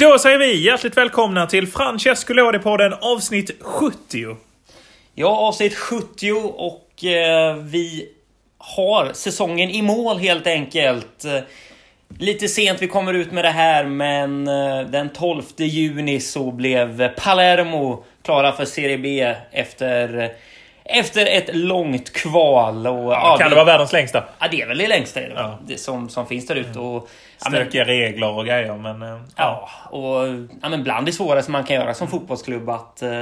Då säger vi hjärtligt välkomna till Francesco Lodi-podden avsnitt 70. Ja, avsnitt 70 och eh, vi har säsongen i mål helt enkelt. Lite sent vi kommer ut med det här, men eh, den 12 juni så blev Palermo klara för Serie B efter, eh, efter ett långt kval. Och, Ja, kan det vara världens längsta? Ja, det är väl det längsta det, Ja. det som, som finns där ute. Och, ja, men- Stökiga regler och grejer, men... eh, Ja, och ja, men bland det svåraste man kan göra som fotbollsklubb att, eh,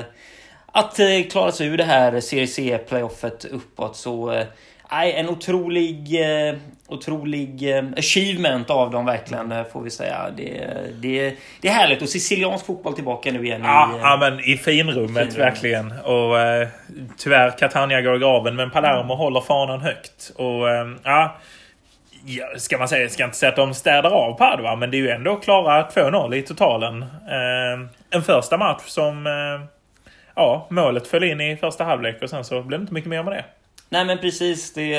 att eh, klara sig ur det här Serie C-playoffet uppåt. Så nej, en otrolig, eh, otrolig eh, achievement av dem verkligen, eh, får vi säga. Det, det, det är härligt att se siciliansk fotboll tillbaka nu igen. Ja, i, ja, men i finrummet, finrummet. verkligen. Och eh, tyvärr, Catania går i graven, men Palermo håller fanan högt. Och eh, ja... Ska man säga, ska inte säga att de städar av Padua, men det är ju ändå klara 2-0 i totalen. Eh, en första match som... Ja, målet föll in i första halvlek och sen så blev det inte mycket mer med det. Nej men precis. Det,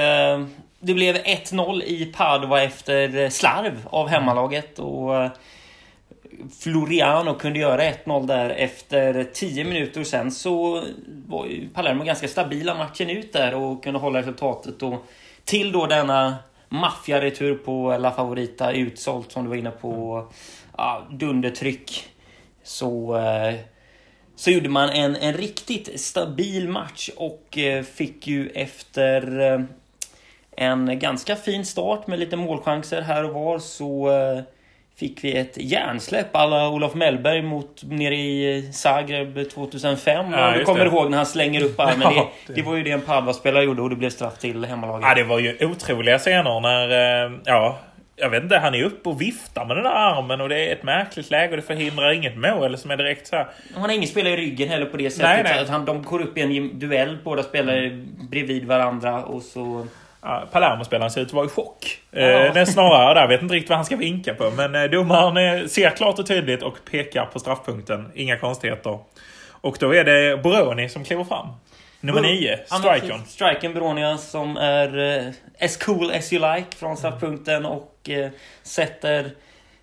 det blev 1-0 i Padua efter slarv av hemmalaget. Och eh, Floriano kunde göra 1-0 där efter 10 minuter. Sen så var ju Palermo ganska stabila matchen ut där och kunde hålla resultatet. Och till då denna maffiaretur på La Favorita utsålt som du var inne på. Ja, dundertryck. Så... Eh, så gjorde man en, en riktigt stabil match och eh, fick ju efter eh, en ganska fin start med lite målchanser här och var så eh, fick vi ett hjärnsläpp alla Olof Mellberg mot nere i Zagreb 2005. Ja, du kommer det. ihåg när han slänger upp armen. Ja, det, det var ju det en Padva-spelare gjorde och det blev straff till hemmalaget. Ja, det var ju otroliga scener när... Ja, jag vet inte, han är uppe och viftar med den där armen och det är ett märkligt läge och det förhindrar inget mål som är direkt så här... Han har ingen spelare i ryggen heller på det sättet. Nej, nej. Att han, de går upp i en duell, båda spelare bredvid varandra och så... Ja, Palermo-spelaren ser ut att vara i chock. Ja. Eh, snarare där, vet inte riktigt vad han ska vinka på. Men eh, domaren eh, ser klart och tydligt och pekar på straffpunkten. Inga konstigheter. Och då är det Boroni som kliver fram. Nummer nio, Ja, men strikern. precis. Strikern Bronia som är eh, as cool as you like från straffpunkten och eh, sätter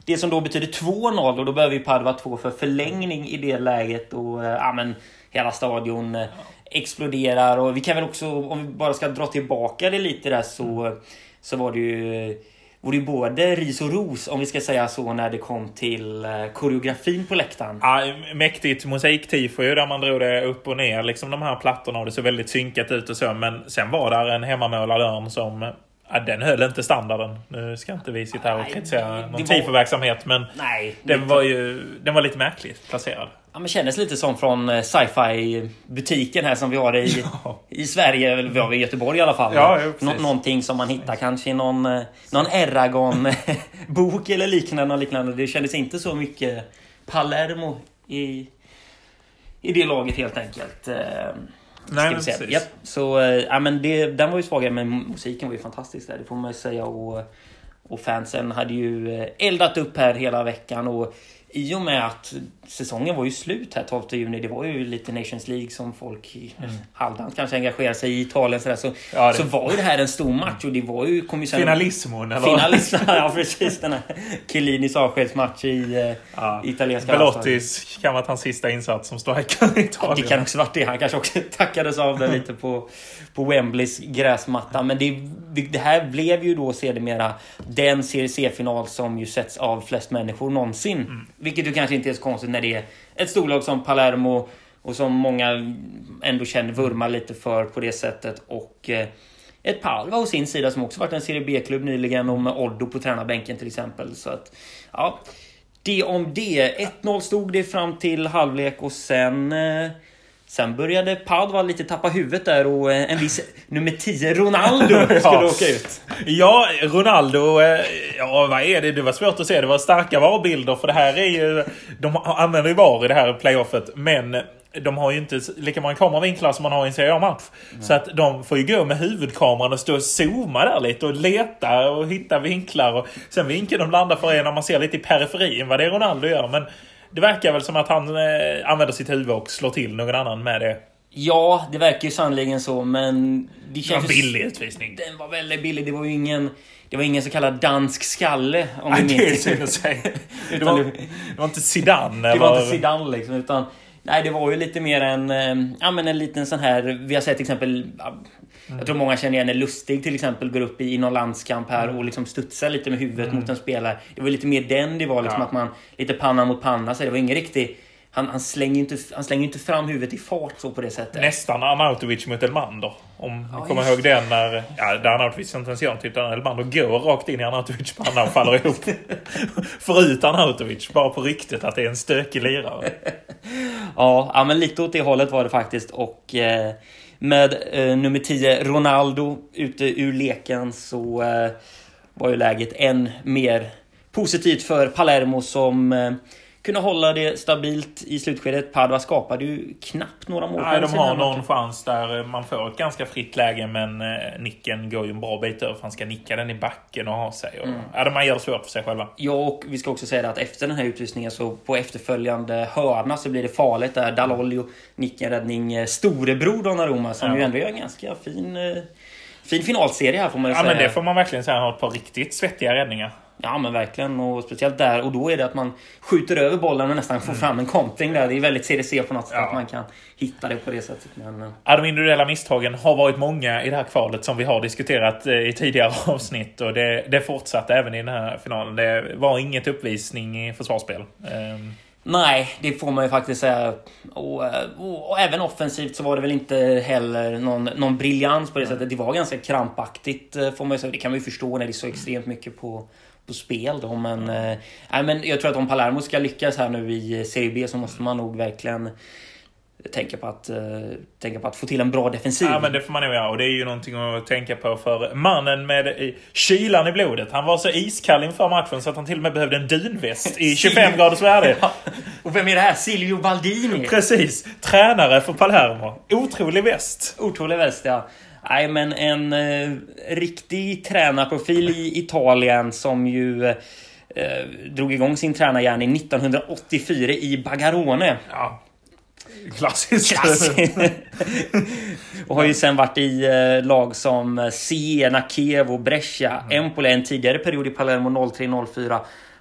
det som då betyder 2-0 och då behöver ju Padva 2 för förlängning i det läget och eh, ja men hela stadion eh, exploderar. Och vi kan väl också om vi bara ska dra tillbaka det lite där så så var det ju och det är både ris och ros om vi ska säga så när det kom till eh, koreografin på läktaren. Ja, mäktigt musiktifo ju där man drog det upp och ner. Liksom de här plattorna och det såg väldigt synkat ut och så. Men sen var där en hemmamålad örn som... Ja, den höll inte standarden. Nu ska inte vi sitta här och kritisera någon tifo-verksamhet men Nej, den var ju den var lite märkligt placerad. Ja, men kändes lite som från eh, sci-fi butiken här som vi har i, Ja. i Sverige, eller vi har i Göteborg i alla fall. Ja, precis. Nå- någonting som man hittar kanske i någon, eh, någon Eragon-bok eller liknande, liknande. Det kändes inte så mycket Palermo i, i det laget helt enkelt. Nej, men säga. Japp, så eh, ja, men det, den var ju svagare, men musiken var ju fantastisk där, det får man ju säga. Och, och fansen hade ju eh, eldat upp här hela veckan. Och i och med att säsongen var ju slut här 12 juni, det var ju lite Nations League som folk i halvdant kanske engagerar sig i Italien sådär, så, Mm. Ja, så var ju det här en stor match och det var ju... Kom ju sen, Finalismon eller? Ja precis. Den här Chiellinis avskedsmatch i eh, Ja. italienska. Belottis kan vara hans sista insats som striker i Italien. Det kan också varit det. Han kanske också tackades av det lite på, på Wembleys gräsmatta. Men det, det här blev ju då sedermera den Serie C-final som ju sätts av flest människor någonsin. Mm. Vilket ju kanske inte är så konstigt när det är ett storlag som Palermo och som många ändå känner vurmar lite för på det sättet. Och eh, ett Palva å sin sida som också varit en Serie B-klubb nyligen och med Oddo på tränarbänken till exempel. Så att, ja, det om det. 1-0 stod det fram till halvlek och sen... Eh, Sen började Padva lite tappa huvudet där och eh, en viss nummer 10, Ronaldo, skulle Ja. åka ut. Ja, Ronaldo. eh, Ja, vad är det? Det var svårt att se. Det var starka VAR-bilder för det här är ju... De använder ju VAR i det här playoffet, men de har ju inte lika många kameravinklar som man har i en Serie A-match. Så att de får ju gå med huvudkameran och stå och zooma där lite och leta och hitta vinklar. Och sen vinkeln de landar för är när man ser lite i periferin vad det är Ronaldo gör. Men det verkar väl som att han eh, använder sitt huvud och slår till någon annan med det. Ja, det verkar ju sannoliken så, men... Det Det var känns en billig utvisning. Den var väldigt billig. Det var ju ingen... Det var ingen så kallad dansk skalle. Om Nej, det är synd att säga. Det var, det- det var inte Zidane. Det var inte Zidane liksom, utan... Nej, det var ju lite mer en... eh, Ja, men en liten sån här... Vi har sett till exempel... ja, Jag tror många känner igen när Lustig till exempel går upp i, i någon landskamp här och liksom studsar lite med huvudet mot en spelare. Det var lite mer den det var, liksom Ja. att man... Lite panna mot panna, så det var ingen riktig... Han, han slänger inte, han slänger inte fram huvudet i fart så på det sättet. Nästan Arnautovic mot Elmander. Om Ja, ni kommer ihåg den när... Ja, där Arnautovic inte ens gör någonting. Utan Elmander går rakt in i Arnautovics panna och faller ihop. Får ut Arnautovic. Bara på ryktet att det är en stökig lirare. Ja, ja, men lite åt det hållet var det faktiskt. Och eh, med eh, nummer 10, Ronaldo, ute ur leken så eh, var ju läget än mer positivt för Palermo som eh, kunde hålla det stabilt i slutskedet. Padua skapade ju knappt några mål. Nej, de har någon matchen. chans där man får ett ganska fritt läge men eh, nicken går ju en bra bit över för han ska nicka den i backen och ha sig. Och, ja, man gör det svårt för sig själva. Ja, och vi ska också säga det att efter den här utvisningen så på efterföljande hörna så blir det farligt där. Dalolio nickar räddning. eh, Storebror Donnarumma som Ja. ju ändå gör en ganska fin, eh, fin finalserie här får man ju Ja, säga. men det får man verkligen säga. Han har ett par riktigt svettiga räddningar. Ja men verkligen och speciellt där och då är det att man skjuter över bollen och nästan får fram en kontring där. Det är väldigt CDC på något sätt Mm. Ja. att man kan hitta det på det sättet. Men, eh, Ja, de individuella misstagen har varit många i det här kvalet som vi har diskuterat eh, i tidigare avsnitt. Och det, det fortsatte även i den här finalen. Det var inget uppvisning i försvarsspel. Ehm, nej, det får man ju faktiskt säga. Och, eh, och, och även offensivt så var det väl inte heller någon, någon briljans på det sättet. Det var ganska krampaktigt får man ju säga. Det kan man ju förstå när det är så extremt mycket på på spel då, men, eh, nej, men jag tror att om Palermo ska lyckas här nu i Serie B så måste man nog verkligen tänka på att, eh, tänka på att få till en bra defensiv. Ja, men det får man nog göra. Och det är ju någonting att tänka på för mannen med eh, kylan i blodet. Han var så iskall inför matchen så att han till och med behövde en dunväst i 25 graders värde. Ja. Och vem är det här? Silvio Baldini? Precis. Tränare för Palermo. Otrolig väst. Otrolig väst, ja. Nej, men en eh, riktig tränarprofil i Italien som ju eh, drog igång sin tränargärning 1984 i Bagarone. Ja. Klassiskt. Klass. och har ju sen varit i eh, lag som Siena, Kiev och Brescia. Empoli en tidigare period i Palermo 03-04.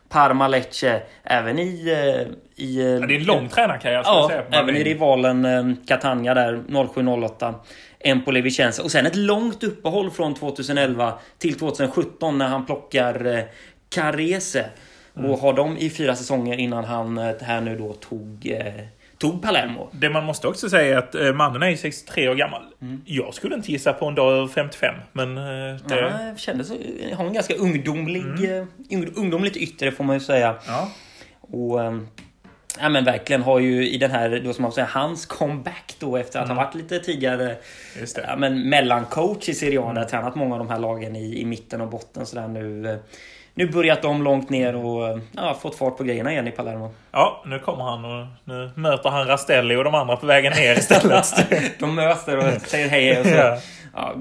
Parma, Lecce. Även i... eh, i eh, Ja, det är en lång tränarkarriär Ja, säga. även i rivalen Catania där 07-08. Empoli Vicenza. Och sen ett långt uppehåll från 2011 till 2017 när han plockar eh, Carese. Och har dem i fyra säsonger innan han eh, här nu då tog, eh, tog Palermo. Det man måste också säga är att mannen är ju 63 år gammal. Jag skulle inte gissa på en dag över 55. Men det... Ja, jag kände så, har en ganska ungdomlig, ung- ungdomligt yttre får man ju säga. Ja. Och, ehm, ja men verkligen har ju i den här, då som man säga, hans comeback då efter att ha varit lite tidigare ja, men mellancoach i Serie A. Där har tränat många av de här lagen i, i mitten och botten sådär nu. Nu börjat om långt ner och ja, fått fart på grejerna igen i Palermo. Ja, nu kommer han och nu möter han Rastelli och de andra på vägen ner istället. de möter och säger hej och så. Ja. Ja,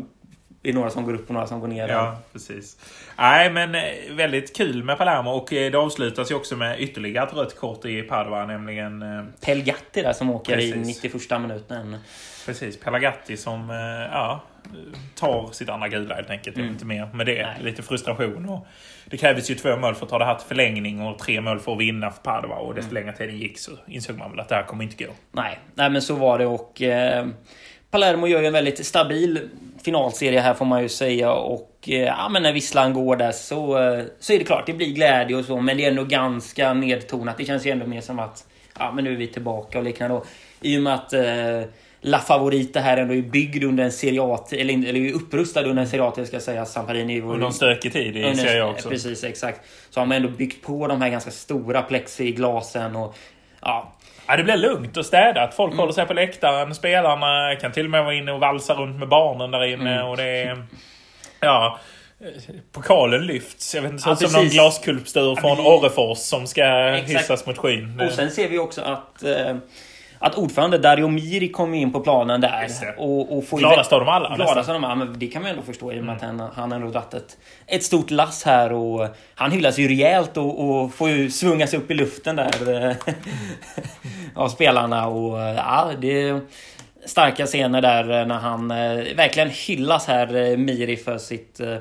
det är några som går upp och några som går ner. Ja, precis. Nej, men eh, väldigt kul med Palermo och eh, det avslutas ju också med ytterligare ett rött kort i Padua, nämligen eh, Pelgatti där som åker i Precis. 91 minuten. precis Pelagatti som ja, tar sitt andra gula helt enkelt. Mm. Inte mer med det. Nej. Lite frustration. Och det krävdes ju två mål för att ta det här till förlängning och tre mål för att vinna för Padua. Och Mm. desto längre tiden gick så insåg man väl att det här kommer inte gå. Nej, nej men så var det och eh, Palermo gör ju en väldigt stabil finalserie här får man ju säga och eh, ja, men när visslan går där så, eh, så är det klart, det blir glädje och så men det är ändå ganska nedtonat. Det känns ju ändå mer som att ja, men nu är vi tillbaka och liknande. Och, I och med att eh, La Favorita här ändå är byggd under en Serie A, eller, eller är upprustad under en Serie A ska jag säga. Samparini var Under en stökig tid i Serie A också. Precis, exakt. Så har man ändå byggt på de här ganska stora plexiglasen och ja, Ja, det blir lugnt och städat. Folk Mm. håller sig på läktaren. Spelarna kan till och med vara inne och valsa runt med barnen där inne. Mm. Och det är... Ja... Pokalen lyfts. Jag vet inte, Ja, som någon precis. glaskulpstur från vi- Orrefors som ska Exakt. hissas mot skyn. Och sen ser vi också att, eh, att ordförande Dario Miri kommer in på planen där. Och, och får Gladast av dem alla, Gladast av dem alla. Men det kan man ändå förstå i och med att han, han ändå dragit ett, ett stort lass här. Och han hyllas ju rejält och, och får ju svunga sig upp i luften där. eh, av spelarna. Och ja, det... starka scener där eh, när han eh, verkligen hyllas här, eh, Miri, för sitt eh,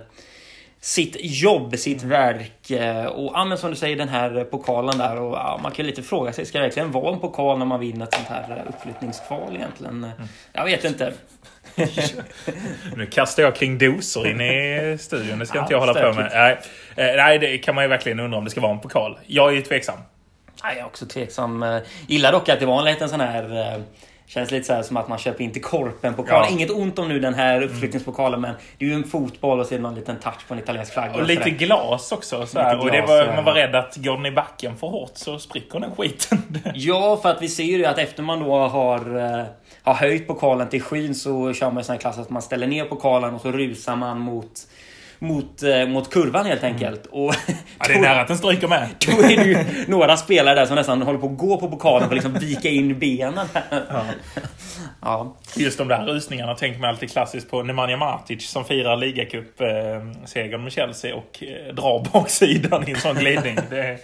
sitt jobb, sitt verk. eh, Och ja, men som du säger, den här pokalen där. Och, ja, man kan ju lite fråga sig, ska det verkligen vara en pokal när man vinner ett sånt här eh, uppflyttningskval egentligen? Jag vet inte. Nu kastar jag kring dosor in i studion. Det ska Ja, inte jag hålla på med. Nej, eh, nej, det kan man ju verkligen undra om det ska vara en pokal. Jag är ju tveksam. Ja, jag är också tveksam. Gillar dock att det var en liten sån här... Känns lite så här som att man köper in till korpen pokal. Ja. Inget ont om nu den här uppflyttningspokalen men det är ju en fotboll och så är det någon liten touch på en italiensk flagga. Och lite sådär. glas också. Så här. Lite och det glas, var, ja. man var rädd att går den i backen för hårt så spricker den skiten. Ja, för att vi ser ju att efter man då har, eh, har höjt pokalen till skyn så kör man en sån här klass att man ställer ner pokalen och så rusar man mot, mot, eh, mot kurvan helt enkelt. Och Ja, det är nära att den stryker med. då är det ju några spelare där som nästan håller på att gå på pokalen för att liksom vika in benen. Ja. Ja. Just de där rusningarna tänker man alltid klassiskt på Nemanja Matic som firar ligacup-segern med Chelsea och eh, drar baksidan i en sån glidning. Det,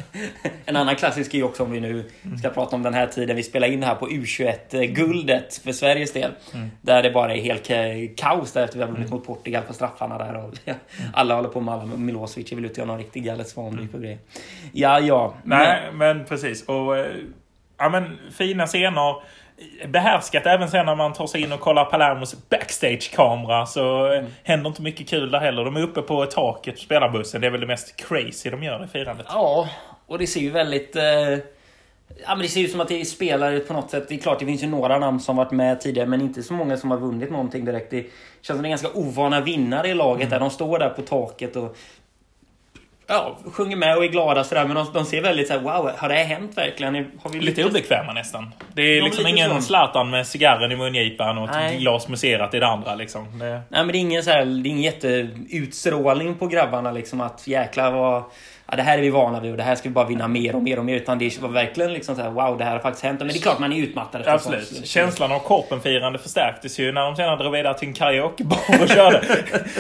En annan klassisk är ju också om vi nu ska prata om den här tiden vi spelar in här på U21-guldet för Sveriges del. Där det bara är helt ka- kaos där efter vi har vunnit mot Portugal på straffarna där. Och alla håller på med alla. Milosevic vill ut göra någon riktig galet svandyk och grejer. Ja, ja. nej, men precis. Och, eh, ja, men, fina scener. Behärskat även sen när man tar sig in och kollar Palermos backstage-kamera så eh, händer inte mycket kul där heller. De är uppe på taket på spelarbussen. Det är väl det mest crazy de gör i firandet. Ja, och det ser ju väldigt... Eh, ja, men det ser ut som att det är spelare på något sätt. Det är klart, det finns ju några namn som varit med tidigare, men inte så många som har vunnit någonting direkt. Det känns som det är ganska ovana vinnare i laget där. De står där på taket och ja, sjunger med och är glada sådär. Men de, de ser väldigt såhär, wow, har det här hänt verkligen? Har vi Lite lyckats?" obekväma nästan. Det är Ja, liksom ingen. Zlatan med cigarren i mungipan och ett glas muserat i det andra. Liksom. Det, Nej men det är ingen, så här, det är ingen jätteutstrålning på grabbarna liksom att jäklar vad... Ja, det här är vi vana vid och det här ska vi bara vinna mer och mer och mer. Utan det var verkligen liksom så här, wow, det här har faktiskt hänt. Men det är klart man är utmattad. Absolut. sånt. Känslan av korpenfirande förstärktes ju när de sedan drog vidare till en karaokebar och körde.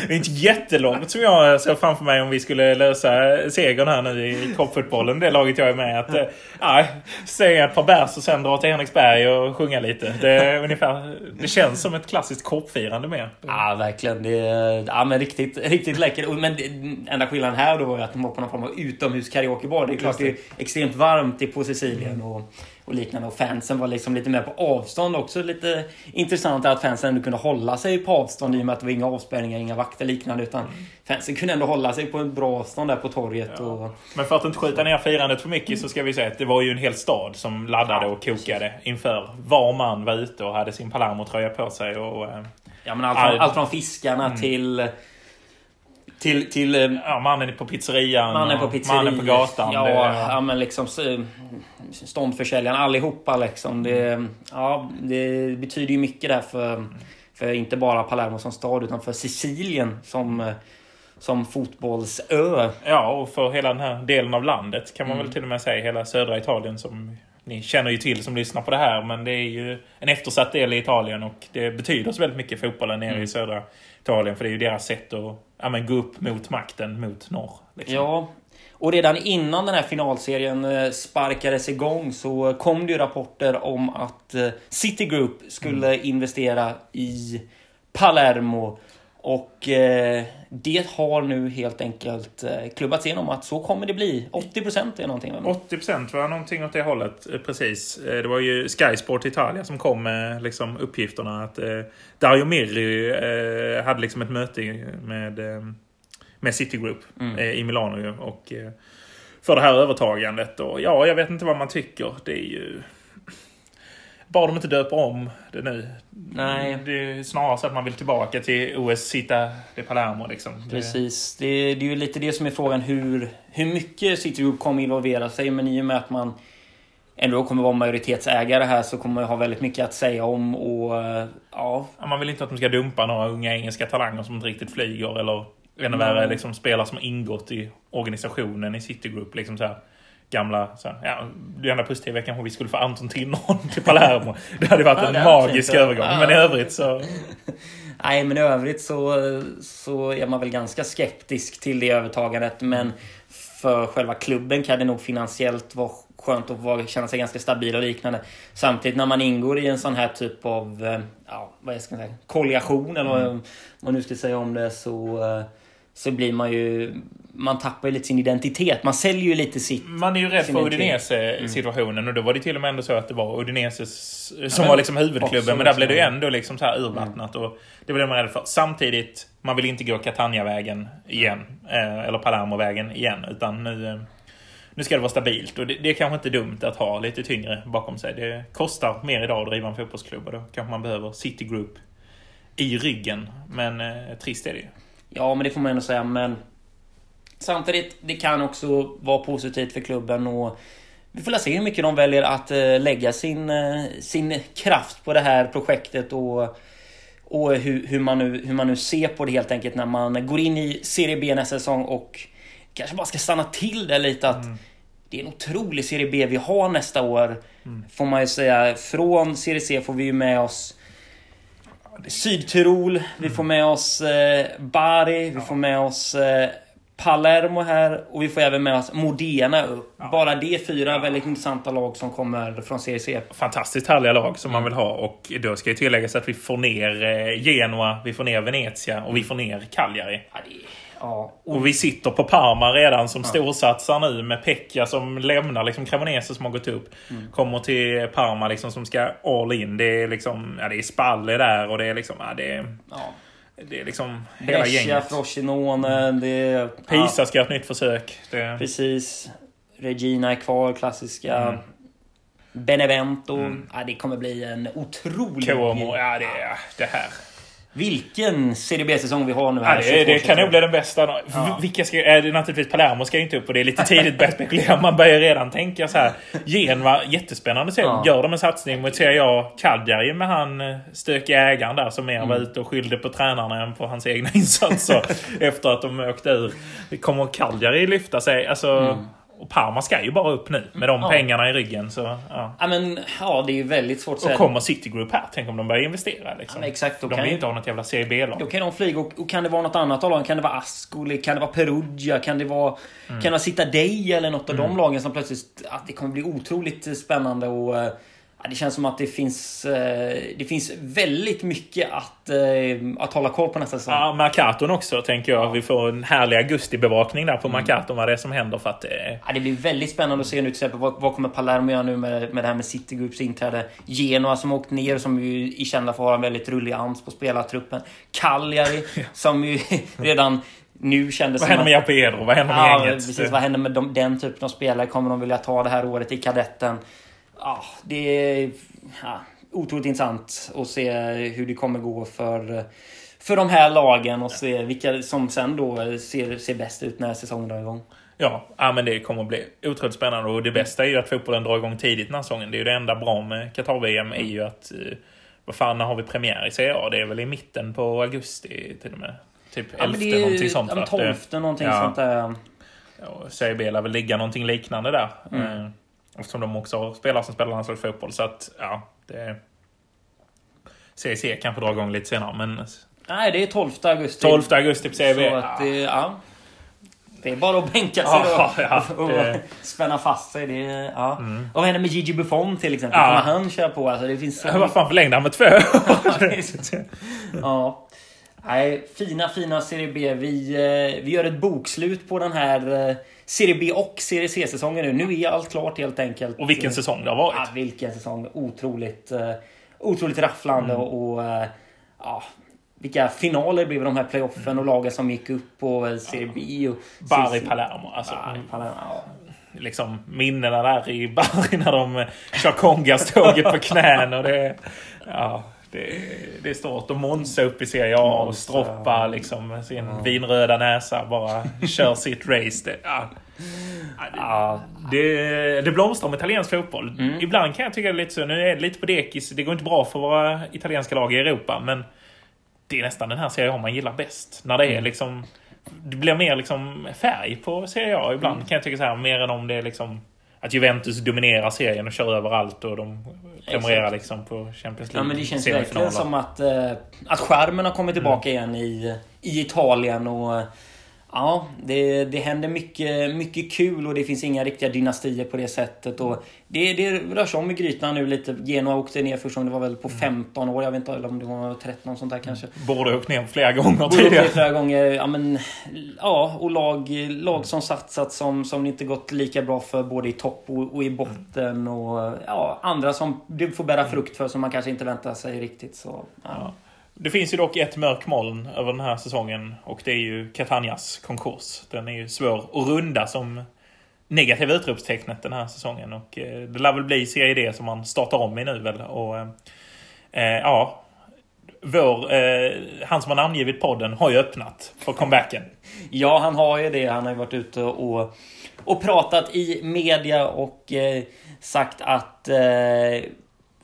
Det är inte jättelångt som jag ser framför mig om vi skulle lösa segern här nu i korpfotbollen. Det laget jag är med. Att, eh, ja, säga ett par bärs och sen dra till Henriksberg och sjunga lite. Det, är ungefär, det känns som ett klassiskt korpfirande mer. Ja, verkligen. Det är ja, men riktigt, riktigt läckert. Men enda skillnaden här då var ju att de var på någon form av utomhus karaokebar. Det är klart det är extremt varmt på Sicilien och, och liknande. Och fansen var liksom lite mer på avstånd också. Lite intressant att fansen ändå kunde hålla sig på avstånd i och med att det var inga avspärrningar, inga vakter liknande. Utan fansen kunde ändå hålla sig på en bra avstånd där på torget. Och, Men för att inte skjuta ner firandet för mycket så ska vi säga att det var ju en hel stad som laddade Ja, och kokade inför. Var man var ute och hade sin Palermo-tröja på sig. Och, eh, ja, men allt, från, Ja. allt från fiskarna till... Till, till eh, ja, mannen på pizzerian. Mannen på pizzerian. Mannen på gatan. Ja, det, ja men liksom ståndförsäljaren. Allihopa liksom. Det, ja, det betyder ju mycket där för, för inte bara Palermo som stad utan för Sicilien som, som fotbollsö. Ja, och för hela den här delen av landet kan man Mm. väl till och med säga. Hela södra Italien som ni känner ju till som lyssnar på det här. Men det är ju en eftersatt del i Italien och det betyder så väldigt mycket fotbollen nere Mm. i södra Italien. För det är ju deras sätt att ja, men, gå upp mot makten mot norr. Liksom. Ja, och redan innan den här finalserien eh, sparkades igång så kom det ju rapporter om att eh, Citigroup skulle investera i Palermo. Och eh, det har nu helt enkelt eh, klubbats igenom att så kommer det bli. 80% är någonting. va? 80% var någonting åt det hållet. eh, Precis. Eh, Det var ju Sky Sport Italia som kom med liksom, uppgifterna att eh, Dario Mirri eh, hade liksom ett möte med, med Citigroup Mm. i Milano och för det här övertagandet. Och ja, jag vet inte vad man tycker. Det är ju... Bara de inte döper om det nu. Nej. Det är snarare så att man vill tillbaka till OS Cita de Palermo. Liksom. Precis. Det, det är ju lite det som är frågan hur, hur mycket Citigroup kommer involvera sig. Men i och med att man ändå kommer vara majoritetsägare här så kommer man ha väldigt mycket att säga om. Och eh, ja, Man vill inte att de ska dumpa några unga engelska talanger som inte riktigt flyger. Eller ännu värre, liksom, spelare som ingått i organisationen i Citigroup. Liksom så här, gamla... Så här, ja, det enda positiva är kanske vi skulle få Anton Tinnerholm till Palermo. Det hade varit Ja, en magisk övergång. fint. Men i Ja. övrigt så... Nej, men i övrigt så, så är man väl ganska skeptisk till det övertagandet. Men för själva klubben kan det nog finansiellt vara skönt att vara, känna sig ganska stabil och liknande. Samtidigt när man ingår i en sån här typ av, eh, ja, vad ska man säga, kolliation eller vad mm. man nu ska säga om det så, eh, så blir man ju man tappar ju lite sin identitet. Man säljer ju lite sitt... Man är ju rädd för Udinese-situationen mm. och då var det till och med ändå så att det var Udinese som var liksom huvudklubben. Men där blev det ju ändå liksom så här urvattnat. Mm. Och det var det man rädd för. Samtidigt, man vill inte gå Catania-vägen igen. Eh, eller Palermo-vägen igen. Utan nu, eh, nu ska det vara stabilt. Och det, det är kanske inte dumt att ha lite tyngre bakom sig. Det kostar mer idag att driva en fotbollsklubb och då kanske man behöver City Group i ryggen. Men eh, trist är det ju. Ja, men det får man ändå säga. Men Samtidigt, det kan också vara positivt för klubben och vi får se hur mycket de väljer att eh, lägga sin, eh, sin kraft på det här projektet och, och hur, hur, man nu, hur man nu ser på det helt enkelt när man går in i Serie B nästa säsong och kanske bara ska stanna till det lite att mm. det är en otrolig Serie B vi har nästa år. Mm. Får man ju säga. Från Serie C får vi ju med oss Sydtirol, vi får med oss eh, Bari, vi får med oss eh, Palermo här och vi får även med oss Modena upp. Ja. Bara det fyra väldigt intressanta lag som kommer från Serie C. Fantastiskt härliga lag som man vill ha. Och då ska ju tilläggas att vi får ner eh, Genoa, vi får ner Venezia och vi får ner Cagliari. Ja, det... Ja. Och vi sitter på Parma redan som ja. storsatsar nu med Pekka som lämnar liksom Cremonese som har gått upp. Mm. Kommer till Parma liksom som ska all in. Det är liksom, ja det är Spalle där och det är liksom, ja det är... Ja. Det är liksom hela Brescia, gänget. Frosinone, det är... Pisa ska göra ett nytt försök. Det... Precis. Regina är kvar, klassiska. Mm. Benevento. Mm. Ja, det kommer bli en otrolig... Como, ja det är det här. Vilken Serie B-säsong vi har nu här. Ja, det, det kan nog bli den bästa. Ja. Vilka ska, är det naturligtvis Palermo ska inte upp och det är lite tidigt att börja spekulera. Man börjar redan tänka så här. Genva, jättespännande. Se, ja. Gör de en satsning mot Serie A Cagliari med han eh, stökiga ägaren där som mer mm. var ute och skyllde på tränarna än på hans egna insatser efter att de åkte ur. Kommer Cagliari lyfta sig? Alltså, mm. Och Parma ska ju bara upp nu med de ja. pengarna i ryggen. Så, ja. ja, men, ja, det är ju väldigt svårt att säga. Och kommer City Group här? Tänk om de börjar investera. Liksom. Ja, exakt. de vill ju inte ha något jävla Serie B-lag. Då kan de flyga. Och, och, kan det vara något annat av lagen? Kan det vara Ascoli? Kan det vara Perugia? Kan det vara, mm. kan det vara Citadei eller något av mm. de lagen som plötsligt... Att det kommer bli otroligt spännande och eh, det känns som att det finns, eh, det finns väldigt mycket att, eh, att hålla koll på nästa säsong. Ja, Mercaton också tänker jag. Vi får en härlig augustibevakning där på mm. Mercaton vad det är som händer. För att, ja, det blir väldigt spännande att se nu till exempel vad, vad kommer Palermo göra nu med, med det här med City Groups inträde. Genoa som åkt ner som ju är kända för att ha en väldigt rullig AMS på spelartruppen. Cagliari som ju redan nu kändes Vad händer med Japero? Vad händer med ja, gänget? Precis, vad händer med de, den typen av spelare? Kommer de vilja ta det här året i kadetten? Ja, det är ja, otroligt intressant att se hur det kommer gå för, för de här lagen och se vilka som sen då ser, ser bäst ut när säsongen drar igång. Ja, ja, men det kommer att bli otroligt spännande och det bästa är ju att fotbollen drar igång tidigt den här säsongen. Det är ju det enda bra med Qatar-VM är ju att eh, vad fan, när har vi premiär i CA? Det är väl i mitten på augusti till och med. Typ ja, 11 det är, någonting sånt. Ja, 12 någonting ja. sånt där. Ja, CB lär väl ligga någonting liknande där. Mm. Eftersom de också spelar som spelar landslagsfotboll. Så att, ja, det... CEC kanske drar igång lite senare, men... Nej, det är 12 augusti. 12 augusti på CB. Så att, det, ja. Det är bara att bänka sig då ja, och det... spänna fast sig. Det, ja. Mm. Och vad händer med Gigi Buffon till exempel? Ja. Kommer han köra på? Alltså, det finns så... Vad fan förlängde han med två ja. Nej, fina, fina Serie B. Vi, eh, vi gör ett bokslut på den här eh, Serie B och Serie C-säsongen nu. Nu är allt klart helt enkelt. Och vilken säsong det har varit. Ja, vilken säsong. Otroligt, uh, otroligt rafflande mm. och uh, ja, vilka finaler blev de här playoffen mm. och lagen som gick upp på Serie B. Och Bari Palermo. Alltså, Bari, Palermo ja. Liksom minnena där i Bari när de kör kongas-tåget på knän. Och det, ja, det, det är stort. Och Monza upp i Serie A och Stroppa liksom sin ja. vinröda näsa bara kör sitt race. Det, ja. Ja, det, det blomstrar med italiensk fotboll. Mm. Ibland kan jag tycka det är lite så. Nu är det lite på dekis. Det går inte bra för våra italienska lag i Europa. Men det är nästan den här Serie A man gillar bäst. När det är mm. liksom... Det blir mer liksom färg på Serie A ibland mm. kan jag tycka så här. Mer än om det är liksom att Juventus dominerar serien och kör överallt och de prenumererar liksom på Champions League. Ja men det känns verkligen som att, eh, att skärmen har kommit tillbaka mm. igen i, i Italien och Ja, det, det händer mycket, mycket kul och det finns inga riktiga dynastier på det sättet. Och det, det rör sig om i grytan nu lite. Genoa åkte ner första gången, det var väl på 15 mm. år. Jag vet inte om det var 13 sånt där kanske. Borde ha åkt ner flera gånger tidigare. Flera gånger. Ja, men, ja och lag, lag som satsat som, som inte gått lika bra för både i topp och, och i botten. Och ja, andra som du får bära frukt för som man kanske inte väntar sig riktigt. Så, ja. Det finns ju dock ett mörk moln över den här säsongen och det är ju Catanias konkurs. Den är ju svår att runda som negativa utropstecknet den här säsongen. Och eh, det lär väl bli Serie D som man startar om i nu väl. Och, eh, eh, ja, vår, eh, han som har namngivit podden har ju öppnat för comebacken. ja, han har ju det. Han har ju varit ute och, och pratat i media och eh, sagt att eh,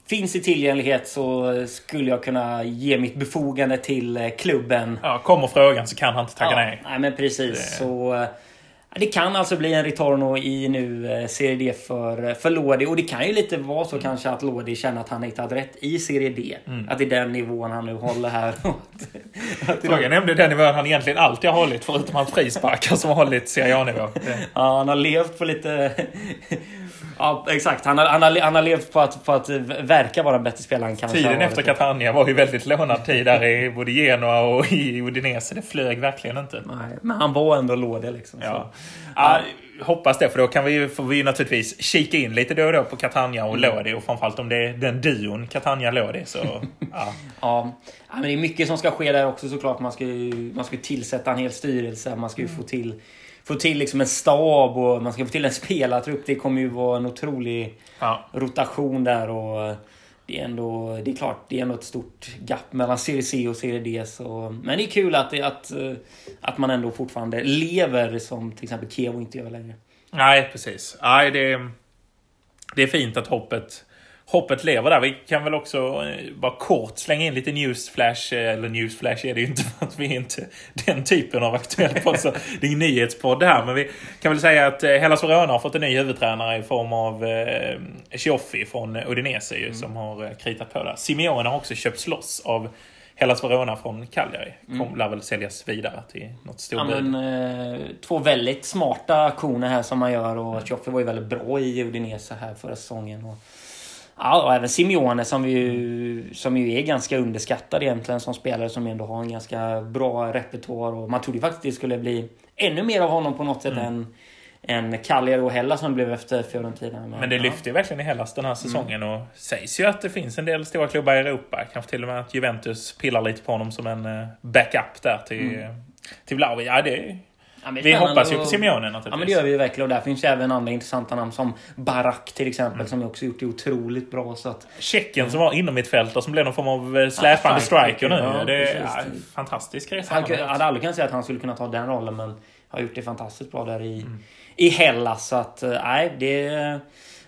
Finns i tillgänglighet så skulle jag kunna ge mitt befogande till eh, klubben. Ja, kommer frågan så kan han inte tacka ja, nej. Nej, men precis. Det... Så, eh, det kan alltså bli en Ritorno i nu eh, Serie D för, för Lodi. Och det kan ju lite vara så mm. kanske att Lodi känner att han hittat rätt i Serie D. Mm. Att det är den nivån han nu håller här. Frågan är om det är den nivån han egentligen alltid har hållit förutom hans frisparkar som har hållit Serie A-nivå. Ja, han har levt på lite Ja, exakt. Han har, han har, han har levt på att, på att verka vara en bättre spelare än kanske Tiden efter Catania var ju väldigt lånad tid där i både Genoa och i Udinese. Det flög verkligen inte. Nej, men han var ändå lådig liksom. Ja. ja. hoppas det, för då kan vi, får vi naturligtvis kika in lite då och då på Catania och mm. Lodi. Och framförallt om det är den duon Catania-Lodi. Så, ja. ja. men det är mycket som ska ske där också såklart. Man ska ju man ska tillsätta en hel styrelse. Man ska ju mm. få till få till liksom en stab och man ska få till en spelartrupp. Det kommer ju vara en otrolig ja. rotation där. och det är ändå, det är klart, det är ändå ett stort gap mellan Serie C och Serie D. Så, men det är kul att, att, att man ändå fortfarande lever som till exempel Kiev inte gör längre. Nej, precis. Nej, det, det är fint att hoppet hoppet lever där. Vi kan väl också eh, bara kort slänga in lite newsflash. Eh, eller newsflash är det ju inte för att vi är inte den typen av aktuell podd. Så det är en nyhetspodd här. Men vi kan väl säga att eh, Hellas Verona har fått en ny huvudtränare i form av eh, Cioffi från Udinese mm. som har kritat på där. Simeone har också köpts loss av Hellas Verona från Cagliari. Kom, mm. lär väl säljas vidare till något stort ja, men, eh, Två väldigt smarta aktioner här som man gör och Cioffi var ju väldigt bra i Udinese här förra säsongen. Och Ja, och även Simeone som ju, som ju är ganska underskattad egentligen som spelare som ändå har en ganska bra repertoar. Och man trodde faktiskt det skulle bli ännu mer av honom på något sätt mm. än än Cagliari och Hellas som blev efter Fiorentina. Men, men det ja. lyfte ju verkligen i Hellas den här säsongen mm. och sägs ju att det finns en del stora klubbar i Europa. Kanske till och med att Juventus pillar lite på honom som en eh, backup där till, mm. till Vlahovic. Ja, det Ja, vi hoppas ju på Simeone naturligtvis. Ja men det gör vi ju verkligen. Och där finns ju även andra intressanta namn som Barak till exempel. Mm. Som också gjort det otroligt bra. Så att, Tjeckien som var inom mitt fält och som blev någon form av eh, släpande ja, striker nu. Ja, det är ja, fantastisk resa. Jag hade aldrig kunnat säga att han skulle kunna ta den rollen. Men har gjort det fantastiskt bra där i, mm. i Hellas. Så att eh, nej, det...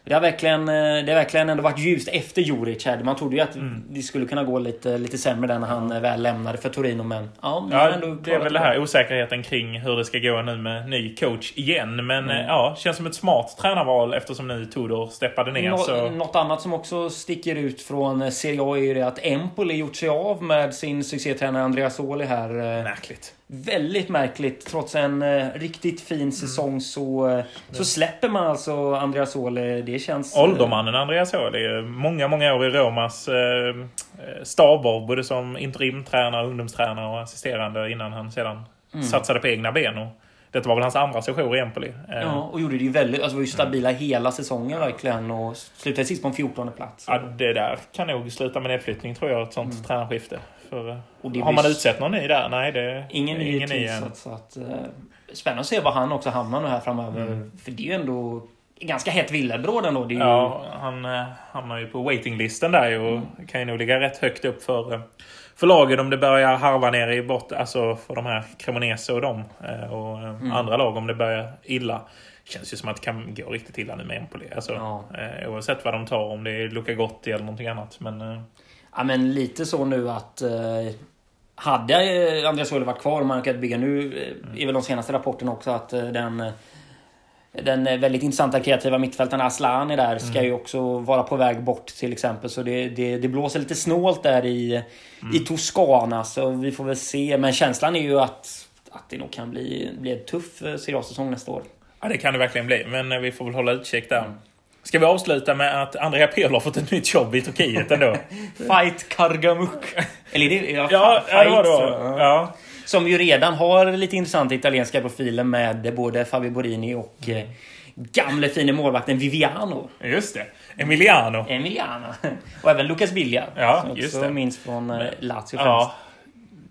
Det har verkligen, eh, det har verkligen ändå varit ljust efter Juric här. Man trodde ju att mm. det skulle kunna gå lite, lite sämre där när han eh, väl lämnade för Torino. Men ja, ja ändå det är väl det här osäkerheten kring hur det ska gå nu med ny coach igen. Men mm. Eh, ja, känns som ett smart tränarval eftersom nu Tudor steppade ner. Nå så... Något annat som också sticker ut från Serie A är ju det att Empoli gjort sig av med sin succétränare Andreas Soli här. Märkligt. Väldigt märkligt. Trots en eh, riktigt fin mm. säsong så, eh, så släpper man alltså Andreas Åhle. Det känns... Eh, Åldermannen Andreas Åhle. Många, många år i Romas eh, staber. Både som interimtränare, ungdomstränare och assisterande innan han sedan mm. satsade på egna ben. Och detta var väl hans andra session i Empoli. Ja, och gjorde det ju väldigt... Alltså var ju stabila mm. hela säsongen verkligen. Och slutade sist på en 14 plats. Ja, det där kan nog sluta med nedflyttning tror jag. Ett sånt mm. tränarskifte. För, har man utsett någon ny där? Nej, det är ingen ny ingen tillsatt. Så att, eh, spännande att se var han också hamnar nu här framöver. Mm. För det är ju ändå ganska hett villebråd ändå. Ju... Ja, han eh, hamnar ju på waitinglisten där och mm. kan ju nog ligga rätt högt upp för, eh, för lagen om det börjar harva ner i botten. Alltså för de här Cremonese och dem. Eh, och eh, mm. andra lag om det börjar illa. Känns ju som att det kan gå riktigt illa nu med Empoli. Alltså, ja. eh, oavsett vad de tar, om det är Luca Gotti eller någonting annat. Men, eh, Ja men lite så nu att eh, hade eh, Andreas Ulle varit kvar och man kunnat bygga nu eh, är väl de senaste rapporterna också att eh, den den väldigt intressanta kreativa mittfältaren Aslan är där. Ska mm. ju också vara på väg bort till exempel. Så det, det, det blåser lite snålt där i, mm. i Toscana. Så vi får väl se. Men känslan är ju att att det nog kan bli, bli en tuff Serie A-säsong nästa år. Ja, det kan det verkligen bli, men vi får väl hålla utkik där. Ska vi avsluta med att Andrea Pirlo har fått ett nytt jobb i Turkiet ändå? Fight Kargamuk. Eller det, ja, ja, fight, det var det. så. Ja. Som ju redan har lite intressanta italienska profiler med både Fabio Borini och eh, gamle fine målvakten Viviano. Just det. Emiliano. Emiliano. Och även Lucas Villa. Ja, som just också det. minns från eh, Lazio Ja.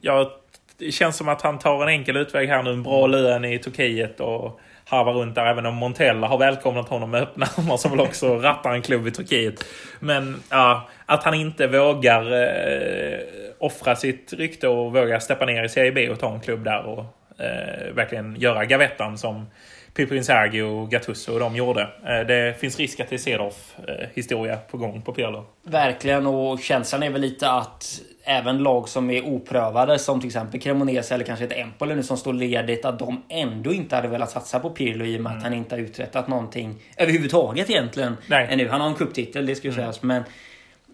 ja. Det känns som att han tar en enkel utväg här nu. En bra lön i Turkiet och harvar runt där. Även om Montella har välkomnat honom med öppna armar som väl också rattar en klubb i Turkiet. Men ja, att han inte vågar eh, offra sitt rykte och vågar steppa ner i Serie B och ta en klubb där och eh, verkligen göra gavettan som Pippin Sergi och Gattuso och de gjorde. Eh, det finns risk att det är Cedorf eh, historia på gång på Pirlo. Verkligen, och känslan är väl lite att även lag som är oprövade, som till exempel Cremonese eller kanske ett Empoli nu som står ledigt, att de ändå inte hade velat satsa på Pirlo i och med att han inte har uträttat någonting överhuvudtaget egentligen. Nej. Ännu. Han har en cuptitel, det ska ju sägas, men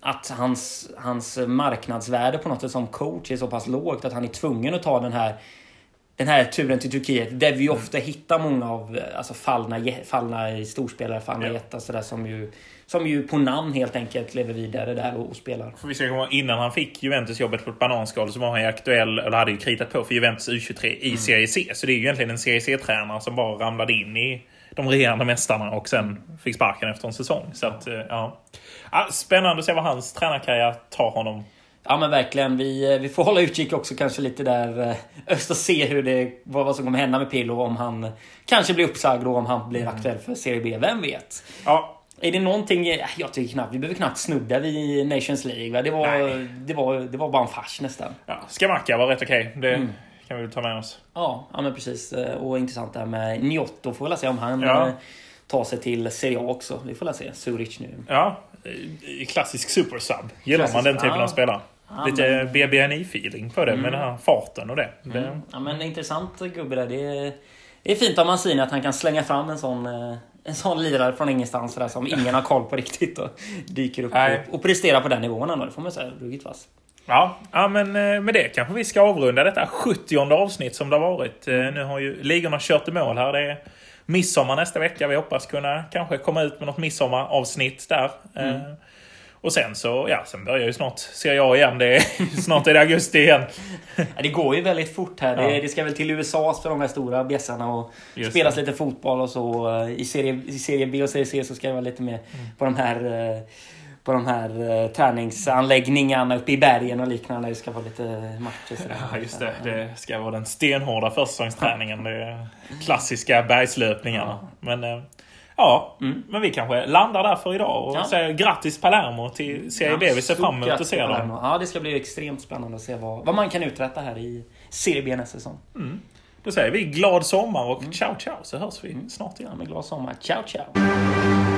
att hans, hans marknadsvärde på något sätt som coach är så pass lågt att han är tvungen att ta den här den här turen till Turkiet där vi ofta hittar många av alltså, fallna, fallna storspelare, fallna Ja. jättar sådär som ju, som ju på namn helt enkelt lever vidare där och, och spelar. För vi ska komma innan han fick Juventus-jobbet på ett bananskal så var han ju aktuell, eller hade ju kritat på för Juventus U23 i Serie C. Så det är ju egentligen en Serie C-tränare som bara ramlade in i de regerande mästarna och sen fick sparken efter en säsong. Så att, eh, ja. ja. Spännande att se vad hans tränarkarriär tar honom. Ja men verkligen. Vi, vi får hålla utkik också kanske lite där eh, öst och se hur det, vad, vad som kommer hända med Pirlo. Om han kanske blir uppsagd och om han blir aktuell för Serie B. Vem vet? Ja, Är det någonting... eh, Jag tycker knappt... Vi behöver knappt snudda vid Nations League. Va? Det, var, Nej. det, var, det var bara en fars nästan. ja. Scamacca var rätt okej. Det kan vi ta med oss. Ja, ja men precis. Eh, Och intressant där med Niotto. Får väl se om han Ja. eh, tar sig till Serie A också. Vi får väl se. Zurich nu. Ja, eh, klassisk supersub. Gillar man Klassisk, den typen ja. av spelare. Ja, Lite men- BBNI-feeling på det med den här farten och det. det Mm. Ja men intressant gubbe där. Det är, det är fint av Mancini att han kan slänga fram en sån, eh, en sån lirare från ingenstans sådär, som ingen har koll på riktigt och dyker upp Nej. och, och presterar på den nivån ändå. Det får man säga. Ruggigt vass. Ja, ja, men eh, med det kanske vi ska avrunda detta 70 avsnitt som det har varit. Eh, Nu har ju ligorna kört i mål här. Det är midsommar nästa vecka. Vi hoppas kunna kanske komma ut med något midsommaravsnitt där. Eh, Och sen så, ja, sen börjar ju snart Serie A igen. Det är, snart är det augusti igen. Ja, det går ju väldigt fort här. Det, Ja. det ska väl till USA för de här stora bjässarna och Just spelas det. lite fotboll och så. Eh, I serie, I serie B och serie C så ska det vara lite mer Mm. på de här eh, på de här eh, träningsanläggningarna uppe i bergen och liknande. Det ska vara lite matcher. Ja, just det. Det ska vara den stenhårda försäsongsträningen. Är klassiska bergslöpningarna. Men ja, men vi kanske landar där för idag och Ja. säger grattis Palermo till Serie B. Vi ser fram emot att se dem. Ja, det ska bli extremt spännande att se vad, vad man kan uträtta här i Serie B nästa säsong. Då säger vi glad sommar och ciao ciao så hörs vi snart igen. Ja, med glad sommar. Ciao, ciao!